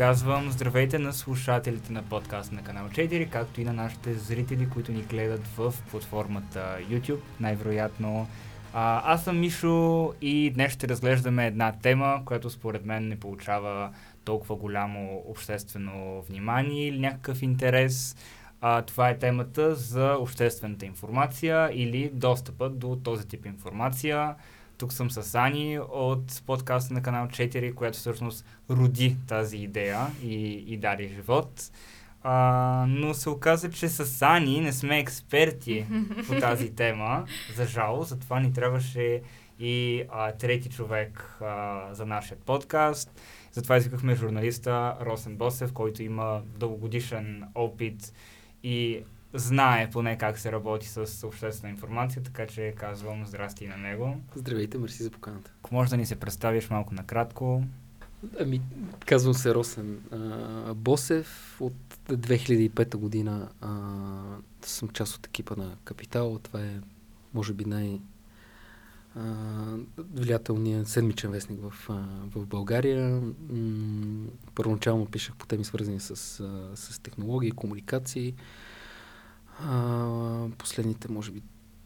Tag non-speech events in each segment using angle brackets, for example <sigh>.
Казвам здравейте на слушателите на подкаст на канал 4, както и на нашите зрители, които ни гледат в платформата YouTube. Най-вероятно а, аз съм Мишо и днес ще разглеждаме една тема, която според мен не получава толкова голямо обществено внимание или някакъв интерес. А, това е темата за обществената информация или достъпът до този тип информация. Тук съм с Ани от подкаста на канал 4, която всъщност роди тази идея и, и даде живот. А, но се оказа, че с Ани не сме експерти по тази <laughs> тема, за жало, затова ни трябваше и а, трети човек а, за нашия подкаст. Затова извикахме журналиста Росен Босев, който има дългогодишен опит и знае поне как се работи с обществена информация, така че казвам здрасти на него. Здравейте, мерси за поканата. Ако може да ни се представиш малко накратко. Ами, казвам се Росен а, Босев. От 2005 година а, съм част от екипа на Капитал. Това е, може би, най- влиятелният седмичен вестник в, в България. Първоначално пишах по теми свързани с, с технологии, комуникации. Последните, може би,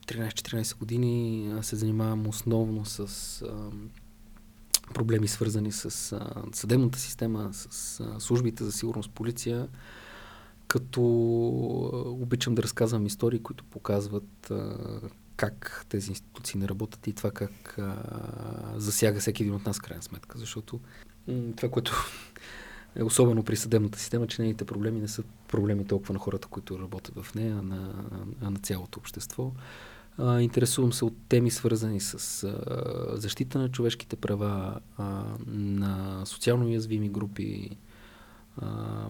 13-14 години се занимавам основно с а, проблеми свързани с а, съдебната система, с а, службите за сигурност, полиция, като обичам да разказвам истории, които показват а, как тези институции не работят и това как а, засяга всеки един от нас, крайна сметка. Защото м- това, което особено при съдебната система, че нейните проблеми не са проблеми толкова на хората, които работят в нея, а на, а на цялото общество. А, интересувам се от теми, свързани с а, защита на човешките права, а, на социално уязвими групи, а,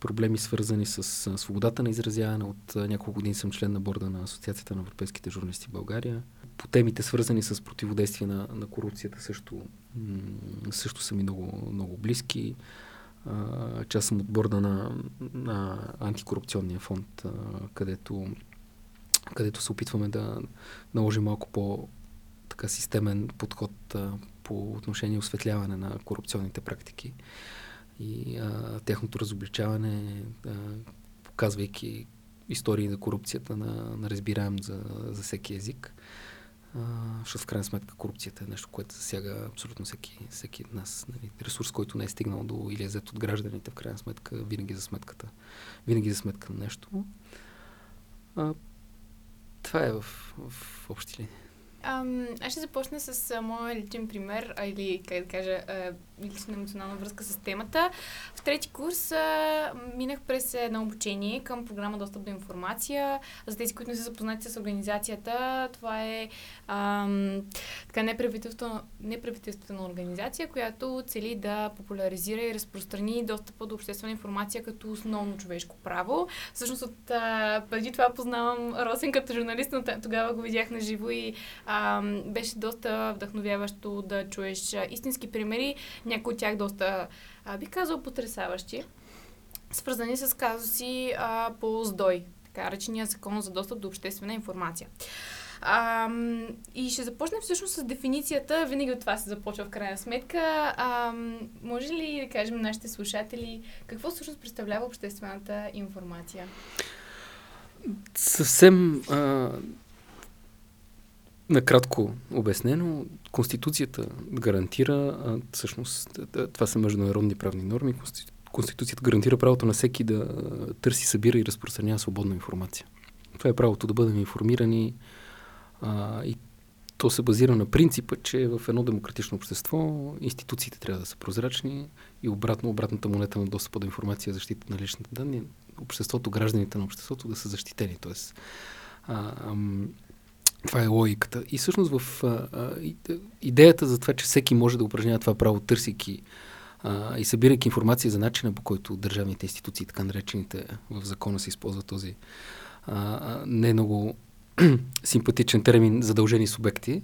проблеми, свързани с свободата на изразяване. От няколко години съм член на борда на Асоциацията на европейските журналисти в България. По темите, свързани с противодействие на, на корупцията, също, също са ми много, много близки. Част съм от борда на, на антикорупционния фонд, където, където се опитваме да наложим малко по така системен подход по отношение осветляване на корупционните практики и а, тяхното разобличаване, а, показвайки истории на корупцията на, на разбираем за, за всеки език. Uh, защото в крайна сметка корупцията е нещо, което засяга абсолютно всеки, всеки от нас. Нали, ресурс, който не е стигнал до или е взет от гражданите, в крайна сметка, винаги за сметката, винаги за сметка на нещо. Uh, това е в, в общи линии. Аз ще започна с а, моя личен пример, а, или, как да кажа, а, лична емоционална връзка с темата. В трети курс а, минах през едно обучение към програма Достъп до информация. За тези, които не са запознати с организацията, това е ам, така неправителствена, неправителствена организация, която цели да популяризира и разпространи достъпа до обществена информация като основно човешко право. Всъщност от а, преди това познавам Росен като журналист, но тогава го видях на живо и беше доста вдъхновяващо да чуеш а, истински примери, някои от тях доста, а, би казал, потрясаващи, свързани с казуси а, по СДОЙ, така речения закон за достъп до обществена информация. А, и ще започнем всъщност с дефиницията. Винаги от това се започва в крайна сметка. А, може ли да кажем на нашите слушатели какво всъщност представлява обществената информация? Съвсем а, накратко обяснено, Конституцията гарантира, всъщност, това са международни правни норми, Конституцията гарантира правото на всеки да търси, събира и разпространява свободна информация. Това е правото да бъдем информирани а, и то се базира на принципа, че в едно демократично общество институциите трябва да са прозрачни и обратно, обратната монета на достъпа до информация, защита на личните данни, обществото, гражданите на обществото да са защитени. Тоест, а, ам, това е логиката. И всъщност в а, идеята за това, че всеки може да упражнява това право, търсики а, и събирайки информация за начина по който държавните институции, така наречените в закона се използва този а, не много <clears throat> симпатичен термин задължени субекти.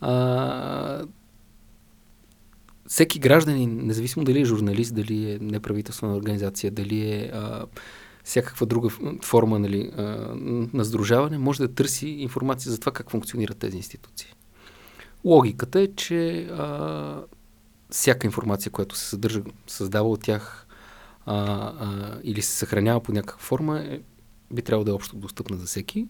А, всеки гражданин, независимо дали е журналист, дали е неправителствена организация, дали е а, всякаква друга форма нали, на сдружаване, може да търси информация за това как функционират тези институции. Логиката е, че а, всяка информация, която се съдържа, създава от тях а, а, или се съхранява по някаква форма, е, би трябвало да е общо достъпна за всеки.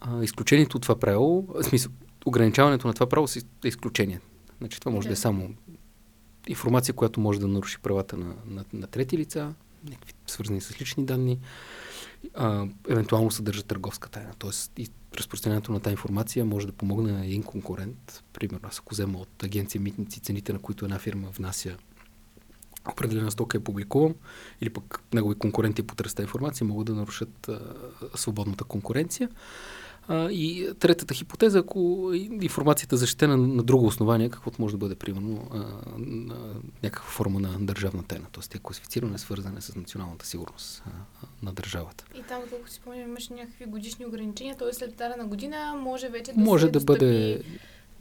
А, изключението от това правило, в смисъл, ограничаването на това право е изключение. Значи това може да, да е само информация, която може да наруши правата на, на, на трети лица, някакви свързани с лични данни, а, евентуално съдържа търговска тайна. Тоест и разпространението на тази информация може да помогне на един конкурент. Примерно, аз ако взема от агенция Митници цените, на които една фирма внася определена стока е публикувам, или пък негови конкуренти по тази информация могат да нарушат а, свободната конкуренция. А, и третата хипотеза, ако информацията е защитена на друго основание, каквото може да бъде, примерно, а, на някаква форма на държавна тайна, т.е. тя е класифицирана, свързана с националната сигурност а, на държавата. И там, колко си спомням, имаше някакви годишни ограничения, т.е. след на година може вече да може се да достъпи... бъде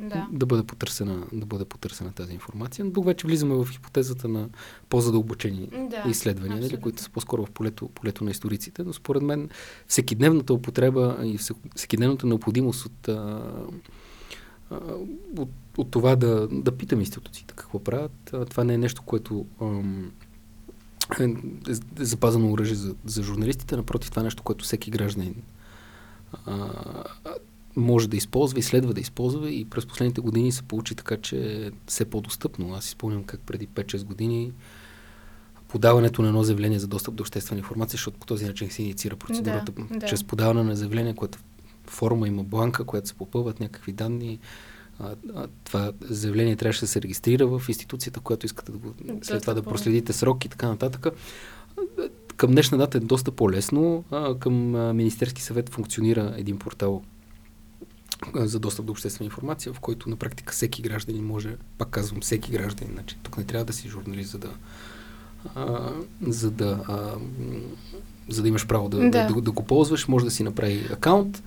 да. да, бъде потърсена, да бъде потърсена тази информация. Но тук вече влизаме в хипотезата на по-задълбочени да, изследвания, нали, които са по-скоро в полето, полето на историците. Но според мен всекидневната употреба и всекидневната необходимост от, а, а, от, от това да, да питам институциите какво правят, а, това не е нещо, което ам, е, е запазено оръжие за, за журналистите. Напротив, това е нещо, което всеки гражданин а, може да използва и следва да използва и през последните години се получи така, че е все по-достъпно. Аз си спомням как преди 5-6 години подаването на едно заявление за достъп до обществена информация, защото по този начин се инициира процедурата да, да. чрез подаване на заявление, което форма има бланка, която се попълват някакви данни. А, а, това заявление трябваше да се регистрира в институцията, която искате да го, след това да проследите срок и така нататък. Към днешна дата е доста по-лесно. Към Министерски съвет функционира един портал, за достъп до обществена информация, в който на практика всеки гражданин може, пак казвам, всеки гражданин, значи тук не трябва да си журналист, за да, а, за да, а, за да имаш право да, да. Да, да, да го ползваш, може да си направи акаунт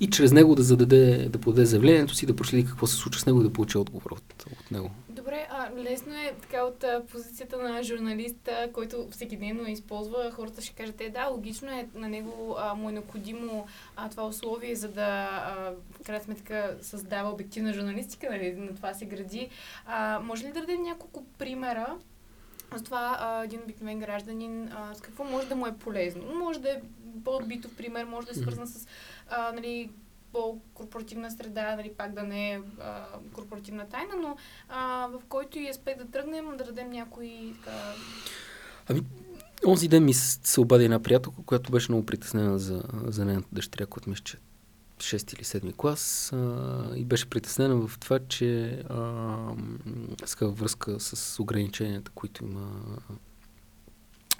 и чрез него да зададе, да подаде заявлението си, да проследи какво се случва с него и да получи отговор от, от него. Добре, а лесно е така от а, позицията на журналиста, който всеки ден използва, хората ще кажат, е да, логично е, на него а, му е необходимо а, това условие, за да а, в крайна сметка създава обективна журналистика, нали, на това се гради. А, може ли да дадем няколко примера за това а, един обикновен гражданин а, с какво може да му е полезно? Може да е по-битов пример, може да е свързан с а, нали, по-корпоративна среда, нали, пак да не е а, корпоративна тайна, но а, в който и аспект да тръгнем, да дадем някои така... Ами, онзи ден ми се обади една приятелка, която беше много притеснена за, за нейната дъщеря, която мисля, че 6 или 7 клас а, и беше притеснена в това, че а, връзка с ограниченията, които има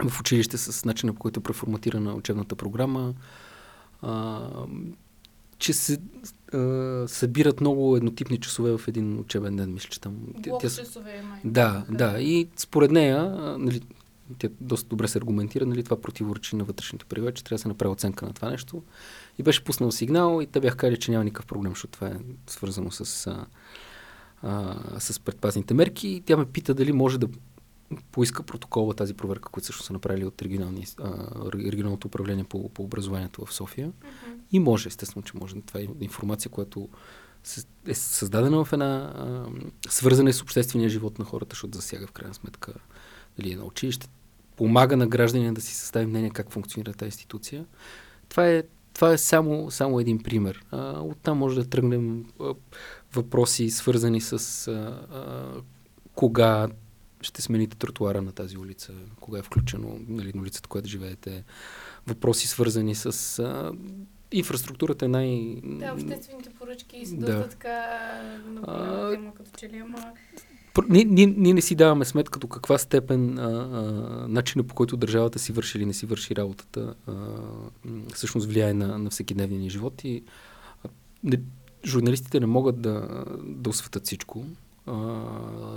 в училище с начина по който е преформатирана учебната програма, а, че се а, събират много еднотипни часове в един учебен ден, мисля, че там. Блок тя, часове, май. Да, да. И според нея, а, нали, тя доста добре се аргументира, нали, това противоречи на вътрешните правила, че трябва да се направи оценка на това нещо. И беше пуснал сигнал и те бяха казали, че няма никакъв проблем, защото това е свързано с, а, а, с предпазните мерки. И тя ме пита дали може да поиска протокола тази проверка, която също са направили от регионални, а, регионалното управление по, по образованието в София. Mm-hmm. И може, естествено, че може. Това е информация, която е създадена в една а, свързана с обществения живот на хората, защото засяга в крайна сметка дали е на училище, помага на гражданина да си състави мнение как функционира тази институция. Това е, това е само, само един пример. А, оттам може да тръгнем а, въпроси, свързани с а, а, кога ще смените тротуара на тази улица, кога е включено нали, на улицата, която живеете. Въпроси свързани с а, инфраструктурата е най... Да, обществените поръчки са доста да. така а, тема, като че ли, ама... Ние, ние, ние не си даваме сметка до каква степен а, а, начина по който държавата си върши или не си върши работата а, всъщност влияе на, на всекидневния ни живот и а, не, журналистите не могат да, да осветят всичко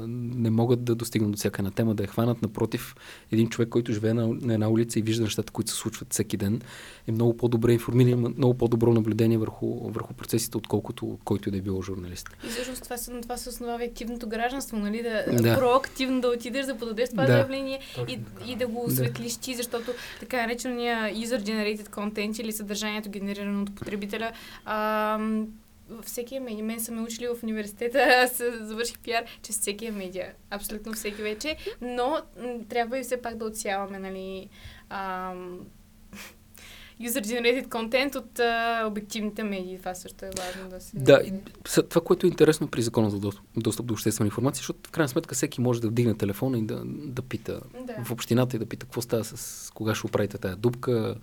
не могат да достигнат до всяка една тема, да я хванат. Напротив, един човек, който живее на, на една улица и вижда нещата, които се случват всеки ден, е много по-добре информиран, има много по-добро наблюдение върху, върху процесите, отколкото който и да е било журналист. И всъщност това, се- на това се основава активното гражданство, нали? Да, Да. проактивно да отидеш, да подадеш това Да. заявление и, и да го Да. осветлиш ти, защото така наречения user-generated content или съдържанието генерирано от потребителя, във всеки е медиа. Мен са ме учили в университета, <laughs> аз завърших пиар, че всеки е медиа. Абсолютно всеки вече. Но трябва и все пак да отсяваме, нали, ам, <laughs> user-generated content от а, обективните медии. Това също е важно да се... Да, и това, което е интересно при закона за достъп до обществена информация, защото в крайна сметка всеки може да вдигне телефона и да, да пита Да. в общината и да пита какво става с кога ще оправите тая дупка.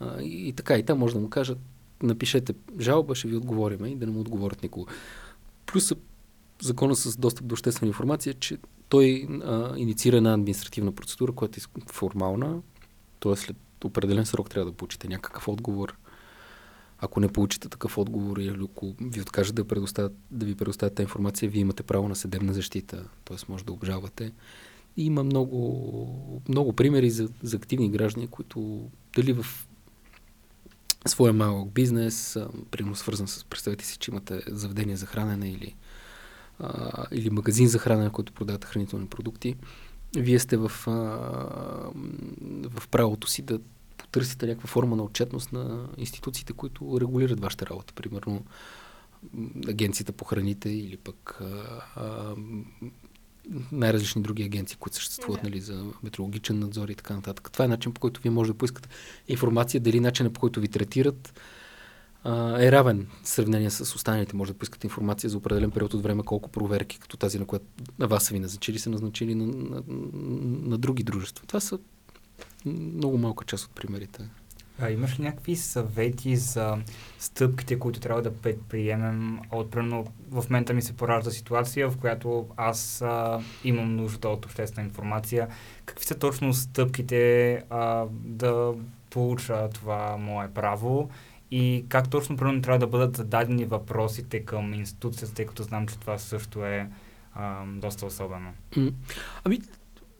А, и, и така, и там може да му кажат, напишете жалба, ще ви отговорим и да не му отговорят никога. Плюс закона с достъп до обществена информация, е, че той а, инициира една административна процедура, която е формална, т.е. след определен срок трябва да получите някакъв отговор. Ако не получите такъв отговор или ако ви откажат да, да ви предоставят тази информация, вие имате право на съдебна защита, т.е. може да обжалвате. И има много, много примери за, за активни граждани, които дали в своя малък бизнес, примерно свързан с, представете си, че имате заведение за хранене или, а, или магазин за хранене, който продават хранителни продукти, вие сте в, а, в правото си да потърсите някаква форма на отчетност на институциите, които регулират вашата работа. Примерно агенцията по храните или пък а, а, най-различни други агенции, които съществуват Да. нали, за метеорологичен надзор и така нататък. Това е начин, по който вие може да поискате информация, дали начинът по който ви третират а, е равен в сравнение с останалите. Може да поискате информация за определен период от време, колко проверки, като тази, на която на вас са ви назначили, са назначили на, на, на други дружества. Това са много малка част от примерите. А, имаш ли някакви съвети за стъпките, които трябва да предприемем? От, примерно, в момента ми се поражда ситуация, в която аз а, имам нужда от обществена информация. Какви са точно стъпките а, да получа това мое право? И как точно, примерно, трябва да бъдат зададени въпросите към институцията, тъй като знам, че това също е а, доста особено. Ами,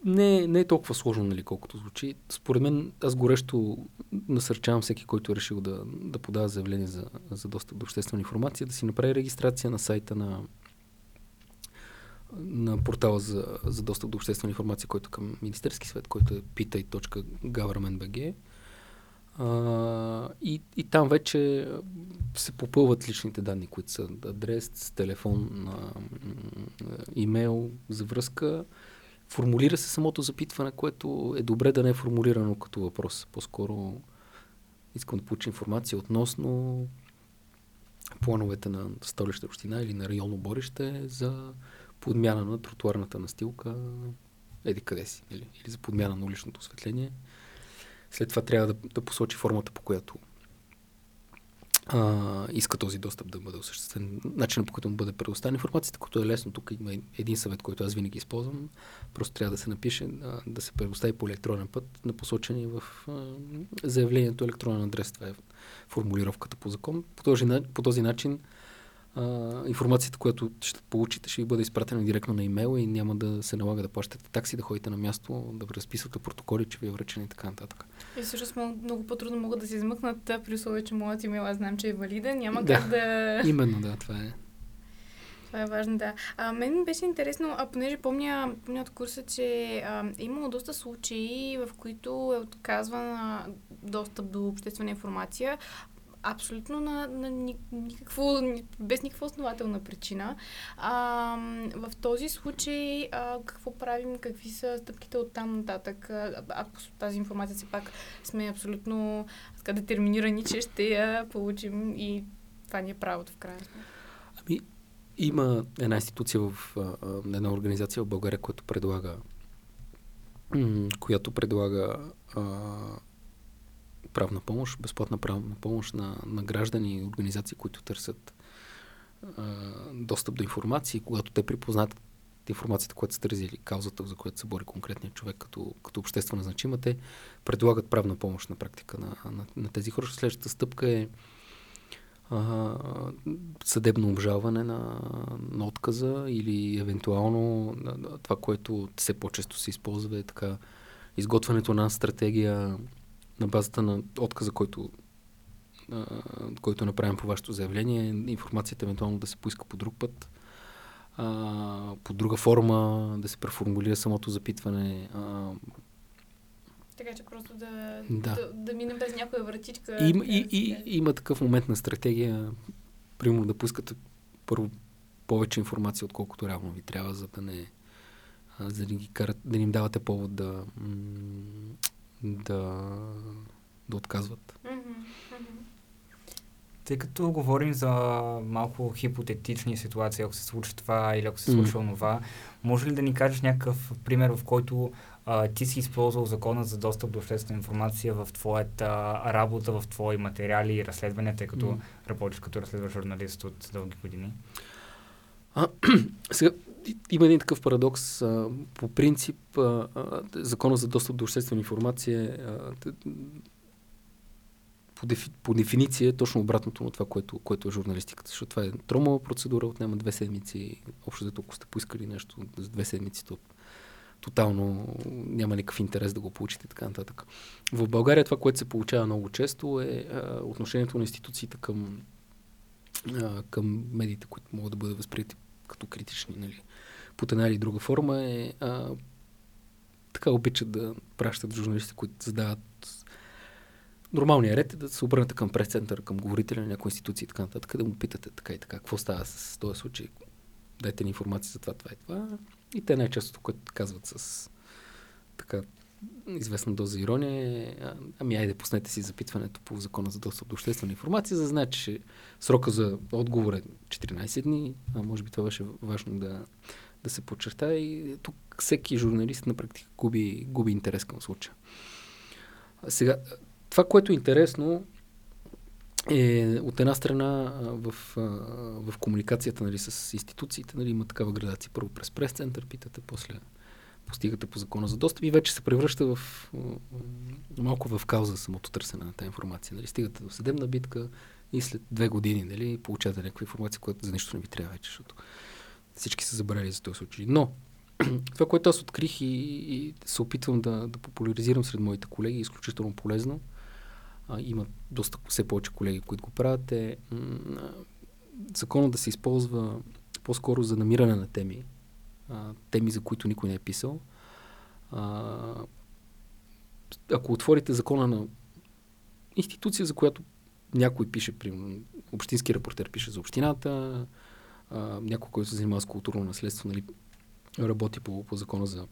не, не е толкова сложно, нали, колкото звучи. Според мен, аз горещо насърчавам всеки, който е решил да, да подава заявление за, за достъп до обществена информация, да си направи регистрация на сайта на, на портала за, за достъп до обществена информация, който е към Министерски свет, който е pitai.government.bg. А, и, и там вече се попълват личните данни, които са адрес, телефон, имейл за връзка. Формулира се самото запитване, което е добре да не е формулирано като въпрос. По-скоро искам да получа информация относно плановете на столища община или на районно борище за подмяна на тротуарната настилка еди къде си, или, или за подмяна на уличното осветление. След това трябва да, да посочи формата, по която а, иска този достъп да бъде осъществен, начинът по който му бъде предоставена информацията, който е лесно. Тук има един съвет, който аз винаги използвам. Просто трябва да се напише, а, да се предостави по електронен път на посочение в а, заявлението електронен адрес. Това е формулировката по закон. По този, по този начин а, информацията, която ще получите, ще ви бъде изпратена директно на имейла и няма да се налага да плащате такси, да ходите на място, да разписвате протоколи, че ви е връчен и така нататък. И всъщност много, много по-трудно могат да се измъкнат, при условие, че моят имейл аз знам, че е валиден. Няма Да. как да... Именно, да, това е. Това е важно, да. А, мен ми беше интересно, а понеже помня, помня от курса, че а, е имало доста случаи, в които е отказвана достъп до обществена информация, абсолютно на, на ни- никакво, ни- без никаква основателна причина. А, в този случай а, какво правим, какви са стъпките от там нататък? Ако тази информация все пак сме абсолютно така, детерминирани, че ще я получим и това ни е правото в сметка. Ами, има една институция в а, една организация в България, която предлага която предлага а, правна помощ, безплатна правна помощ на, на граждани и организации, които търсят а, достъп до информация и когато те припознат информацията, която са търсили, каузата, за която се бори конкретният човек като, като обществено значима, те предлагат правна помощ на практика на, на, на тези хора. Следващата стъпка е а, съдебно обжалване на, на отказа или евентуално това, което все по-често се използва е така изготвянето на стратегия на базата на отказа, който, а, който направим по вашето заявление, информацията евентуално да се поиска по друг път, а, по друга форма, да се преформулира самото запитване. А, така че просто да, да. да, да минем през някоя вратичка. Има, и, и, и, има такъв момент на стратегия, примерно да поискате първо повече информация, отколкото реално ви трябва, за да не за да, ги карат, да им давате повод да, да, да отказват. Тъй като говорим за малко хипотетични ситуации, ако се случи това или ако се случи mm. това, може ли да ни кажеш някакъв пример, в който а, ти си използвал закона за достъп до обществена информация в твоята работа, в твои материали и разследвания, тъй като mm. работиш като разследващ журналист от дълги години? А, <clears throat> сега, има един такъв парадокс. А, по принцип, а, а, закона за достъп до обществена информация а, по, дефи, по дефиниция е точно обратното на това, което, което е журналистиката. Защото това е тромова процедура, отнема две седмици. Общо за ако сте поискали нещо за две седмици, то тотално няма никакъв интерес да го получите и така нататък. В България това, което се получава много често е а, отношението на институциите към, а, към медиите, които могат да бъдат възприяти като критични. Нали. Под една или друга форма е а, така обичат да пращат журналисти, които задават Нормалният ред е да се обърнете към прес-център, към говорителя на някои институции и така нататък, да му питате така и така, какво става с този случай, дайте ни информация за това, това и това. И те най-често, което казват с така известна доза ирония е, ами айде, пуснете си запитването по закона за достъп до обществена информация, за да знае, че срока за отговор е 14 дни, а може би това беше важно да, да се подчерта и тук всеки журналист на практика губи, губи интерес към случая. Сега, това, което е интересно, е от една страна в, в комуникацията нали, с институциите нали, има такава градация. Първо през прес-център питате, после постигате по закона за достъп и вече се превръща в малко в кауза самото търсене на тази информация. Нали. Стигате до съдебна битка и след две години нали, получавате някаква информация, която за нищо не ви трябва вече, защото всички са забравили за този случай. Но <clears throat> това, което аз открих и, и се опитвам да, да популяризирам сред моите колеги, е изключително полезно – а, има доста все повече колеги, които го правят, е законът да се използва по-скоро за намиране на теми, а, теми, за които никой не е писал. А, ако отворите закона на институция, за която някой пише, примерно, общински репортер пише за общината, а, някой, който се занимава с културно наследство, нали, работи по, по закона за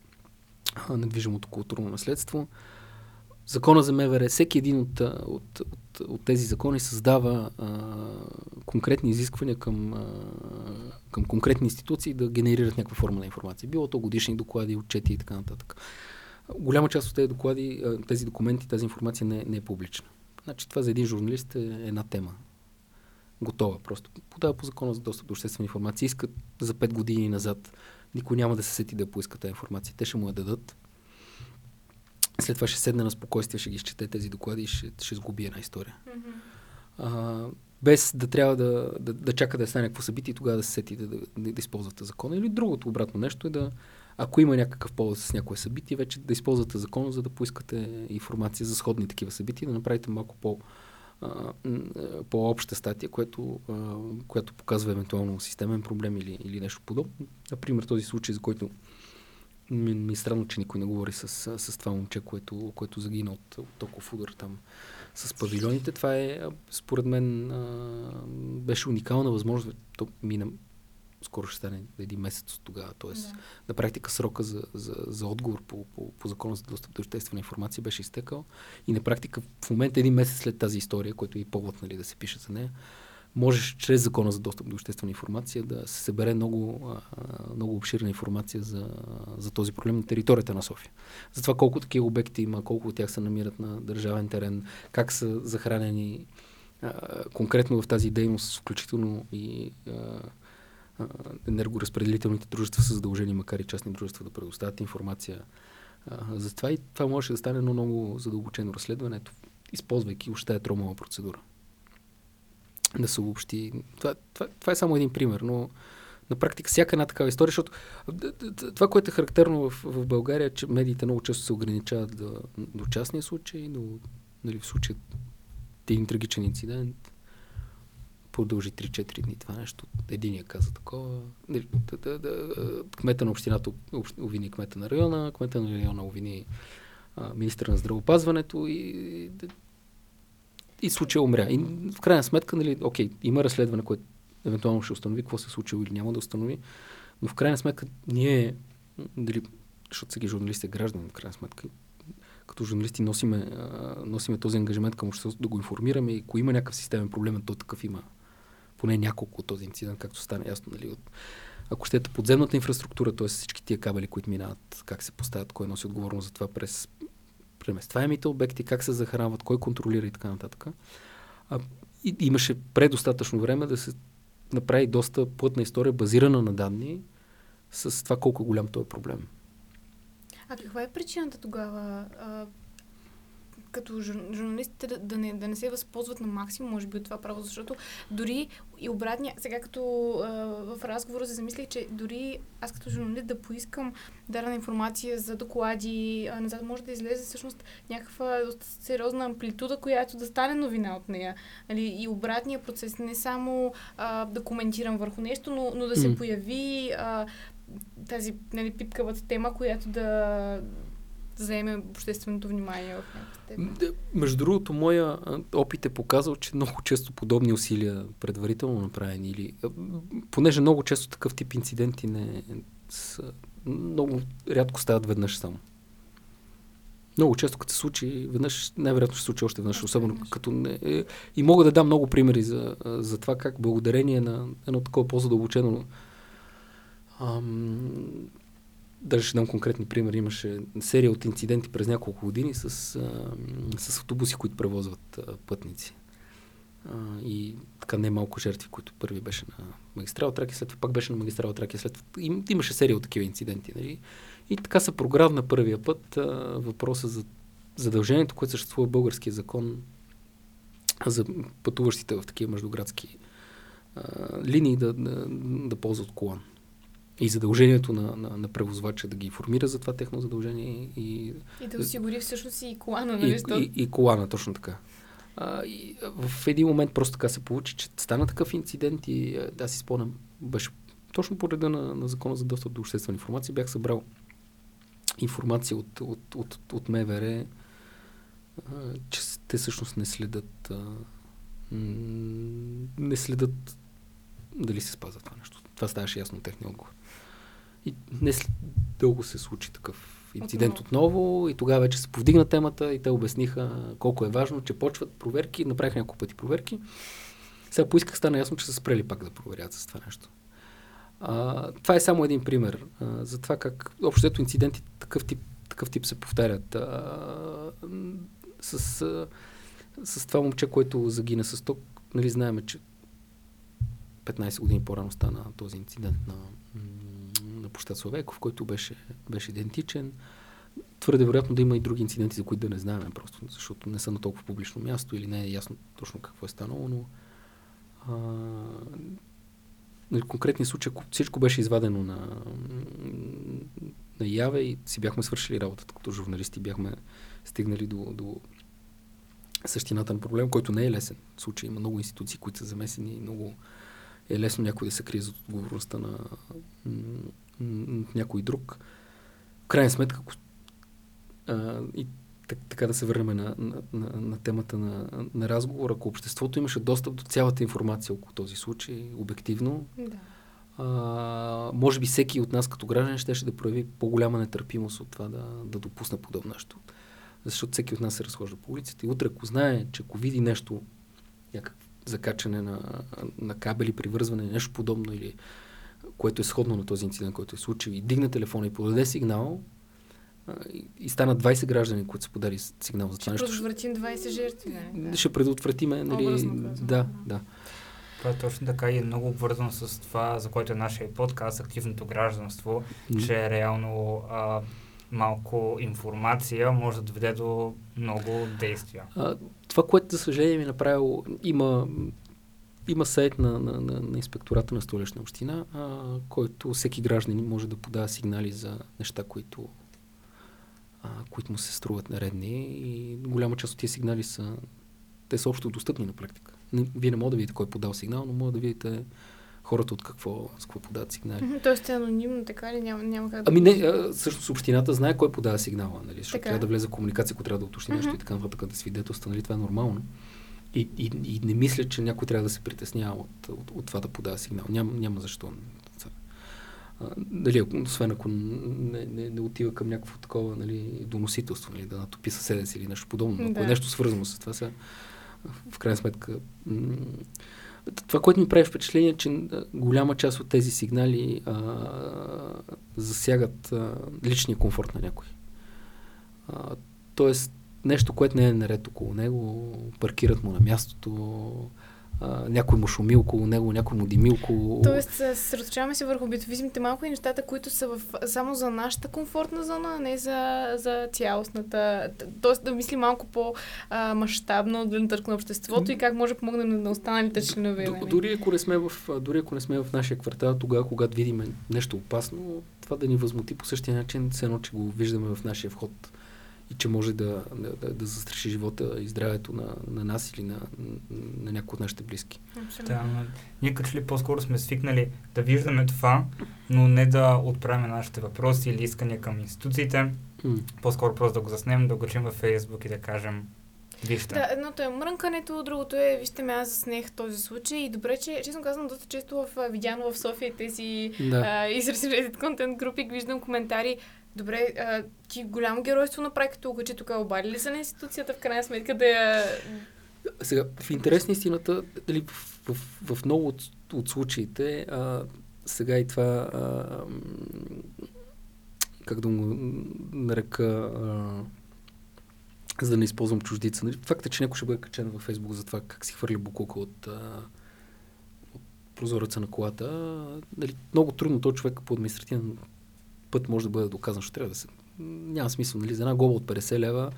недвижимото културно наследство, Закона за МВР, всеки един от, от, от, от тези закони създава а, конкретни изисквания към, а, към конкретни институции да генерират някаква форма на информация. Било то годишни доклади, отчети и така нататък. Голяма част от тези доклади, тези документи, тази информация не, не е публична. Значи това за един журналист е една тема. Готова. Просто подава по закона за достъп до обществена информация. Искат за 5 години назад. Никой няма да се сети да поиска тази информация. Те ще му я дадат след това ще седне на спокойствие, ще ги изчете тези доклади и ще, ще сгуби една история. Mm-hmm. А, без да трябва да, да, да чака да стане някакво събитие и тогава да се сети да, да, да, да използвате закона. Или другото обратно нещо е да, ако има някакъв повод с някое събитие, вече да използвате закона, за да поискате информация за сходни такива събития, да направите малко по, а, по-обща статия, което, а, която показва евентуално системен проблем или, или нещо подобно. Например, този случай, за който ми, ми е странно, че никой не говори с, с това момче, което, което загина от, от толкова удар там с павилионите. Това е, според мен, а, беше уникална възможност. То мина, скоро ще стане един месец от тогава. Тоест, да. на практика срока за, за, за отговор по, по, по закона за достъп до обществена информация беше изтекал. И на практика в момента един месец след тази история, който е и повод нали, да се пише за нея, можеш чрез закона за достъп до обществена информация да се събере много, много обширна информация за, за този проблем на територията на София. За това колко такива обекти има, колко от тях се намират на държавен терен, как са захранени конкретно в тази дейност, включително и енергоразпределителните дружества са задължени, макар и частни дружества, да предоставят информация. Затова и това може да стане едно много задълбочено разследване, използвайки още тая тромова процедура. Да се обобщи. Това, това, това е само един пример, но на практика всяка една такава история, защото това, което е характерно в, в България, е, че медиите много често се ограничават до, до частния случай, до, нали, в случая един трагичен инцидент, продължи 3-4 дни това нещо. Единия каза такова. Нали, кмета на общината обвини кмета на района, кмета на района обвини министра на здравопазването и, и, случая умря. И в крайна сметка, нали, окей, има разследване, което евентуално ще установи какво се е случило или няма да установи, но в крайна сметка ние, дали, защото сега журналисти е граждани, в крайна сметка, като журналисти носиме, носиме този ангажимент към обществото да го информираме и ако има някакъв системен проблем, то такъв има поне няколко от този инцидент, както стане ясно, нали, от, ако щете подземната инфраструктура, т.е. всички тия кабели, които минават, как се поставят, кой носи отговорност за това през преместваемите обекти, как се захранват, кой контролира и така нататък. А, и, имаше предостатъчно време да се направи доста плътна история, базирана на данни, с това колко е голям този проблем. А каква е причината тогава като журналистите да, да, не, да не се възползват на максимум, може би, от това право, защото дори и обратния, сега като а, в разговора се замислих, че дори аз като журналист да поискам дадена информация за доклади, а, назад може да излезе всъщност някаква сериозна амплитуда, която да стане новина от нея. Нали, и обратния процес, не само а, да коментирам върху нещо, но, но да се mm. появи а, тази нали, пипкавата тема, която да заеме общественото внимание в някакъв Между другото, моя опит е показал, че много често подобни усилия предварително направени или понеже много често такъв тип инциденти не са, много рядко стават веднъж само. Много често, като се случи, веднъж, най-вероятно ще се случи още веднъж, особено веднъж. като не... Е, и мога да дам много примери за, за това как благодарение на едно такова по-задълбочено ам, даже ще дам конкретни примери. Имаше серия от инциденти през няколко години с, а, с автобуси, които превозват а, пътници. А, и така не малко жертви, които първи беше на магистрал Траки, след това пак беше на магистрал Траки, след това им, имаше серия от такива инциденти. Нали? И така се програв на първия път а, въпроса за задължението, което съществува в българския закон за пътуващите в такива междуградски а, линии да, да, да ползват колан и задължението на, на, на превозвача да ги информира за това техно задължение. И, и да осигури всъщност и колана, нали? И, и, и колана, точно така. А, и в един момент просто така се получи, че стана такъв инцидент и да си спомням, беше точно по реда на, на закона за достъп до обществена информация, бях събрал информация от, от, от, от МВР, а, че те всъщност не следят а, не следят дали се спазва това нещо. Това ставаше ясно от техния отговор. И не дълго се случи такъв инцидент отново. отново и тогава вече се повдигна темата и те обясниха колко е важно, че почват проверки, направих няколко пъти проверки. Сега поисках, стана ясно, че са спрели пак да проверят с това нещо. А, това е само един пример а, за това как общото инциденти такъв тип, такъв тип се повтарят. А, с, а, с това момче, което загина с ток, нали знаеме, че 15 години по-рано стана този инцидент на площад Славейков, който беше, беше идентичен. Твърде вероятно да има и други инциденти, за които да не знаем просто, защото не са на толкова публично място или не е ясно точно какво е станало, но а, нали, конкретни случаи, ако всичко беше извадено на, на яве и си бяхме свършили работата като журналисти, бяхме стигнали до, до същината на проблем, който не е лесен. В случай има много институции, които са замесени, много е лесно някой да се крие за отговорността на някой друг. В крайна сметка, а, и така да се върнем на, на, на, на темата на, на разговор, ако обществото имаше достъп до цялата информация около този случай, обективно, да. а, може би всеки от нас като граждан ще, ще да прояви по-голяма нетърпимост от това да, да допусне подобно нещо. Защото всеки от нас се разхожда по улицата и утре, ако знае, че ако види нещо, някакъв закачане на, на кабели, привързване, нещо подобно или което е сходно на този инцидент, който е случил и дигне телефона и подаде сигнал и, и станат 20 граждани, които са подали сигнал за това нещо. Ще предотвратим 20 жертви. Не? Да. Ще предотвратим, нали? Да, да. Това е точно така и е много обвързано с това, за което е нашия подкаст, активното гражданство, mm. че реално а, малко информация може да доведе до много действия. А, това, което за съжаление ми е направило, има има сайт на, на, на, на инспектората на столична община, а, който всеки гражданин може да подава сигнали за неща, които, а, които му се струват наредни и голяма част от тези сигнали са те са общо достъпни на практика. Не, вие не може да видите кой е подал сигнал, но може да видите хората от какво, с какво подават сигнали. Тоест е анонимно, така ли? Няма, няма как да... Ами не, всъщност общината знае кой подава сигнала, нали? Защото Така е. трябва да влезе в комуникация, ако трябва да уточни нещо и така нататък, да свидетелства, нали? Това е нормално. И, и, и не мисля, че някой трябва да се притеснява от, от, от това да подава сигнал. Ням, няма защо. А, Дали, освен ако не, не, не отива към някакво такова нали, доносителство, нали, да натопи съседа си или нещо подобно. Ако е Да. нещо свързано с това, сега, в крайна сметка. м, Това, което ми прави впечатление, е, че голяма част от тези сигнали а, засягат а, личния комфорт на някой. А, тоест, нещо, което не е наред около него, паркират му на мястото, а, някой му шуми около него, някой му дими около... Тоест, съсредоточаваме се върху битовизмите малко и нещата, които са в, само за нашата комфортна зона, а не за, за цялостната. Тоест да мислим малко по-масштабно от гледна точка на обществото и как може да помогнем на- на останалите членове. Д- нали? Дори ако, не сме в, дори ако не сме в нашия квартал, тогава, когато видим нещо опасно, това да ни възмути по същия начин, все едно, че го виждаме в нашия вход и че може да, да, да, застраши живота и здравето на, на нас или на, на някой от нашите близки. Да, но ние като че ли по-скоро сме свикнали да виждаме това, но не да отправяме нашите въпроси или искания към институциите. М. По-скоро просто да го заснем, да го качим във Фейсбук и да кажем Вижте. Да, едното е мрънкането, другото е, вижте ме, аз заснех този случай и добре, че, честно казвам, доста често в видяно в София и тези Да. а, изрази Reddit контент групи, виждам коментари, добре, а, ти голямо геройство направи като че тук обади ли се на институцията в крайна сметка да я... Сега, в интерес на истината, дали, в, в, в много от, от случаите, а, сега и това, а, как да го нарека, а, за да не използвам чуждица. Нали? Факт е, че някой ще бъде качен във Фейсбук за това как си хвърля букука от, а, от прозореца на колата. Нали, много трудно този човек по административен път може да бъде доказан, ще трябва да се... Няма смисъл, нали? За една глоба от 50 лева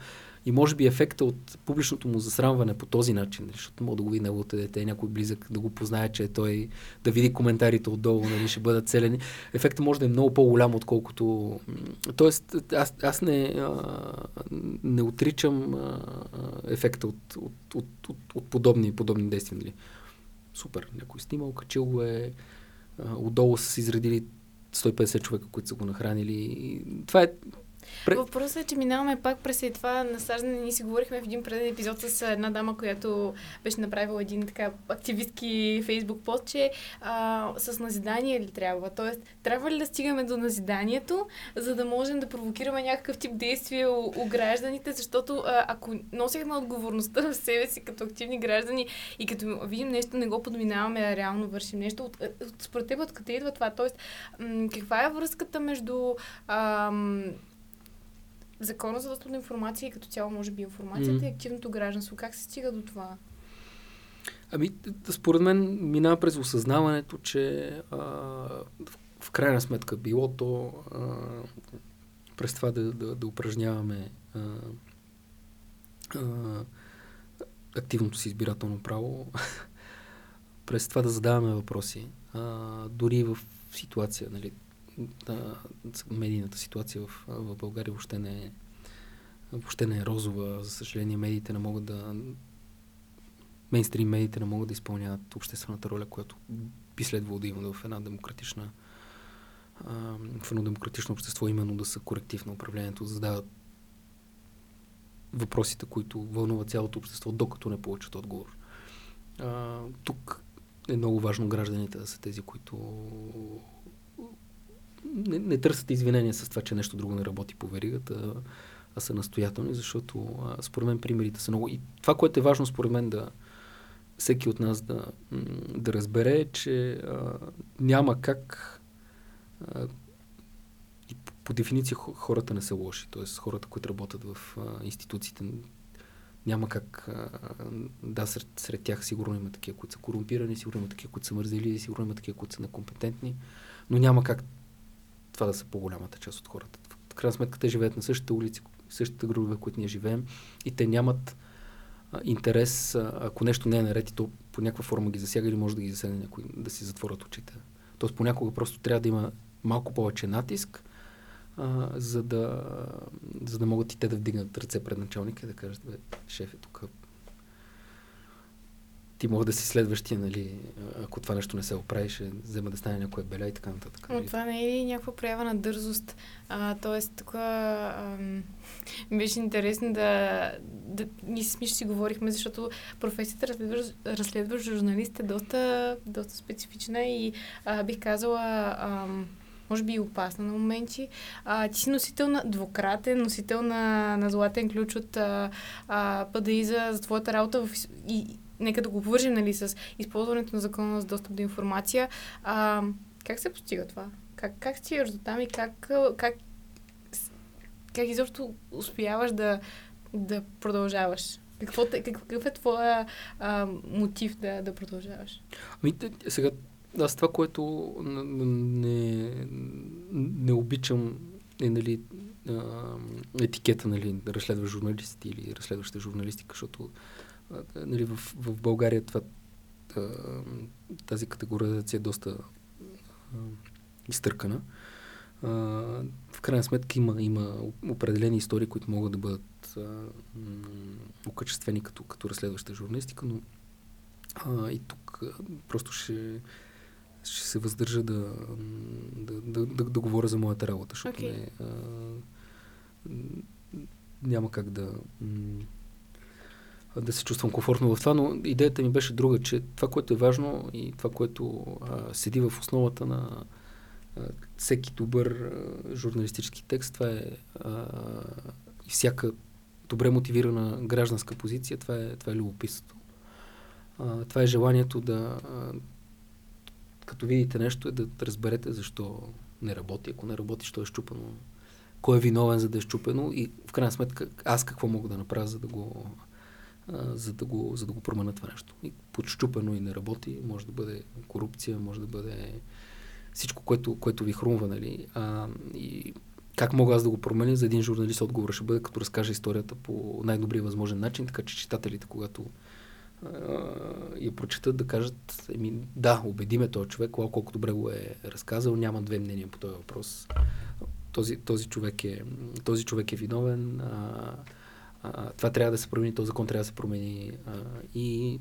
и може би ефекта от публичното му засрамване по този начин, нали, защото мога да го види неговото дете, някой близък да го познае, че е той, да види коментарите отдолу, нали, ще бъдат целени. Ефектът може да е много по-голям, отколкото... Тоест, аз, аз не, а, не отричам а, ефекта от, от, от, от, от подобни, подобни действия. Нали. Супер, някой снимал, качил го е, отдолу са се изредили 150 човека, които са го нахранили. Това е Пре- Въпросът е, че минаваме пак през това насаждане. Ние си говорихме в един преден епизод с една дама, която беше направила един така активистки фейсбук пост, че а, с назидание ли трябва? Тоест, трябва ли да стигаме до назиданието, за да можем да провокираме някакъв тип действие у, у гражданите, защото а, ако носихме отговорността в себе си като активни граждани и като видим нещо, не го подминаваме, а реално вършим нещо, от, от, според теб откъде идва това? Тоест, м- каква е връзката между ам, Закона за достъп до информация и като цяло, може би, информацията Мгм. и активното гражданство. Как се стига до това? Ами, според мен минава през осъзнаването, че а, в, в крайна сметка било то а, през това да, да, да упражняваме а, а, активното си избирателно право, <laughs> през това да задаваме въпроси. А, дори в ситуация, нали, да, медийната ситуация в, в България въобще не е въобще не е розова. За съжаление, медиите не могат да мейнстрим медиите не могат да изпълняват обществената роля, която би следвало да има в една демократична в едно демократично общество, именно да са коректив на управлението, да задават въпросите, които вълнуват цялото общество, докато не получат отговор. А, тук е много важно гражданите да са тези, които не, не търсят извинения с това, че нещо друго не работи по веригата, а са настоятелни, защото а, според мен примерите са много. И това, което е важно според мен да всеки от нас да, да разбере, е, че а, няма как а, и по, по дефиниция хо- хората не са лоши. Тоест хората, които работят в а, институциите, няма как. А, да, сред, сред тях сигурно има такива, които са корумпирани, сигурно има такива, които са мързели, сигурно има такива, които са некомпетентни, но няма как това да са по-голямата част от хората. В крайна сметка те живеят на същите улици, същите градове, които ние живеем и те нямат интерес, ако нещо не е наред и то по някаква форма ги засяга или може да ги засегне някой, да си затворят очите. Тоест понякога просто трябва да има малко повече натиск, а, за, да, за да могат и те да вдигнат ръце пред началника и да кажат, бе, шеф е тук. Ти мога да си следващия, нали, ако това нещо не се оправи, ще взема да стане някоя беля и така нататък. Но нали? това не е ли някаква проява на дързост? А, тоест, тук <laughs> беше интересно да, да... Ние с Миш си говорихме, защото професията разследващ, разследващ журналист е доста, доста специфична и а, бих казала... А, може би и опасна на моменти. А, ти си носител на двукратен, носител на, на златен ключ от а, а, ПДИ за, за твоята работа в, и, нека да го вържим нали, с използването на закона за достъп до информация. А, как се постига това? Как, как стигаш до там и как, как, как изобщо успяваш да, да продължаваш? Какво, какъв е твоя а, мотив да, да продължаваш? Ами, сега, аз това, което не, не обичам е нали, етикета нали, да разследва журналисти или разследваща журналистика, защото нали, в, в България това, тази категоризация е доста изтъркана. В крайна сметка има, има определени истории, които могат да бъдат окачествени като, като разследваща журналистика, но а, и тук просто ще, ще се въздържа да, да, да, да, да говоря за моята работа, защото okay. не, а, няма как да да се чувствам комфортно в това, но идеята ми беше друга, че това, което е важно и това, което а, седи в основата на а, всеки добър а, журналистически текст, това е а, и всяка добре мотивирана гражданска позиция, това е, това е любопитството. А, това е желанието да, а, като видите нещо, е да разберете защо не работи. Ако не работи, що е щупено, кой е виновен за да е щупено и в крайна сметка аз какво мога да направя, за да го за, да го, за да го променя това нещо. И подщупено и не работи, може да бъде корупция, може да бъде всичко, което, което ви хрумва, нали. А, и как мога аз да го променя? За един журналист отговор ще бъде като разкаже историята по най-добрия възможен начин, така че читателите, когато а, я прочитат, да кажат, еми, да, убедиме този човек, колко добре го е разказал, няма две мнения по този въпрос. Този, този, човек, е, този човек е виновен. А, а, това трябва да се промени, този закон трябва да се промени а, и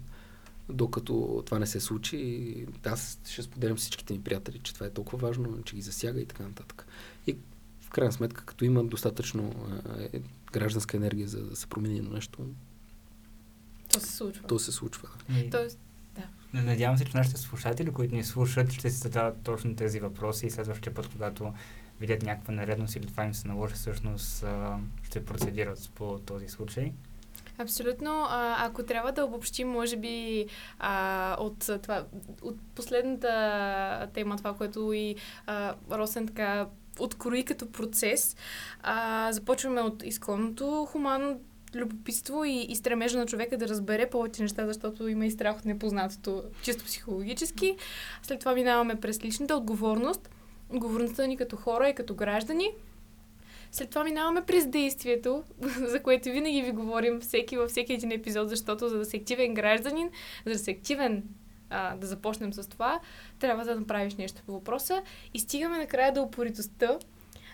докато това не се случи, аз ще споделям всичките ми приятели, че това е толкова важно, че ги засяга и така нататък. И в крайна сметка, като има достатъчно е, гражданска енергия за да се промени на нещо, то се случва. То се случва. И... Тоест, да. Надявам се, че нашите слушатели, които ни слушат, ще си задават точно тези въпроси и следващия път, когато видят някаква наредност или това им се наложи, всъщност ще процедират по този случай. Абсолютно. А, ако трябва да обобщим, може би, а, от, това, от последната тема, това, което и а, Росен така открои като процес, а, започваме от изконното хуманно любопитство и, и стремежа на човека да разбере повече неща, защото има и страх от непознатото, чисто психологически. След това минаваме през личната отговорност, отговорността ни като хора и като граждани. След това минаваме през действието, <laughs> за което винаги ви говорим всеки във всеки един епизод, защото за да си активен гражданин, за да си активен а, да започнем с това, трябва да направиш нещо по въпроса. И стигаме накрая до упоритостта,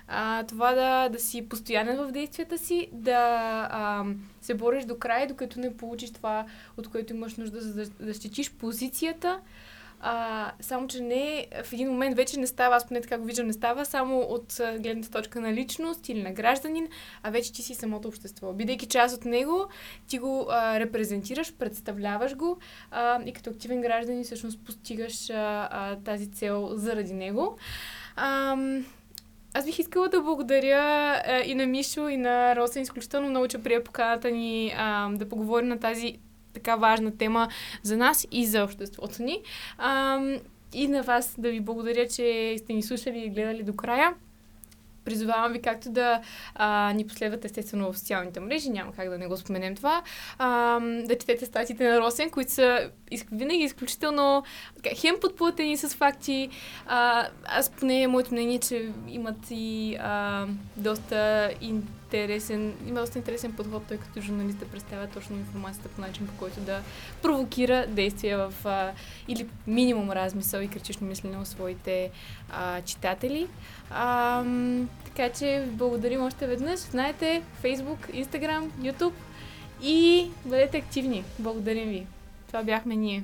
а, това да, да си постоянен в действията си, да а, се бориш до края, докато не получиш това, от което имаш нужда, за да защитиш позицията, а, само, че не, в един момент вече не става, аз поне така го виждам, не става само от гледната точка на личност или на гражданин, а вече ти си самото общество. Бидейки част от него, ти го а, репрезентираш, представляваш го а, и като активен гражданин всъщност постигаш а, а, тази цел заради него. А, аз бих искала да благодаря а, и на Мишо, и на Росен изключително много, че прия поканата ни а, да поговорим на тази така важна тема за нас и за обществото ни. А, и на вас да ви благодаря, че сте ни слушали и гледали до края. Призовавам ви както да а, ни последвате естествено в социалните мрежи, няма как да не го споменем това, а, да четете статите на Росен, които са винаги изключително така, хем подплатени с факти. А, аз поне моето мнение, че имат и а, доста интересни интересен, има доста интересен подход, той като журналист да представя точно информацията по начин, по който да провокира действия в а, или минимум размисъл и критично мислене у своите а, читатели. А, така че благодарим още веднъж. Знаете, Facebook, Instagram, YouTube и бъдете активни. Благодарим ви. Това бяхме ние.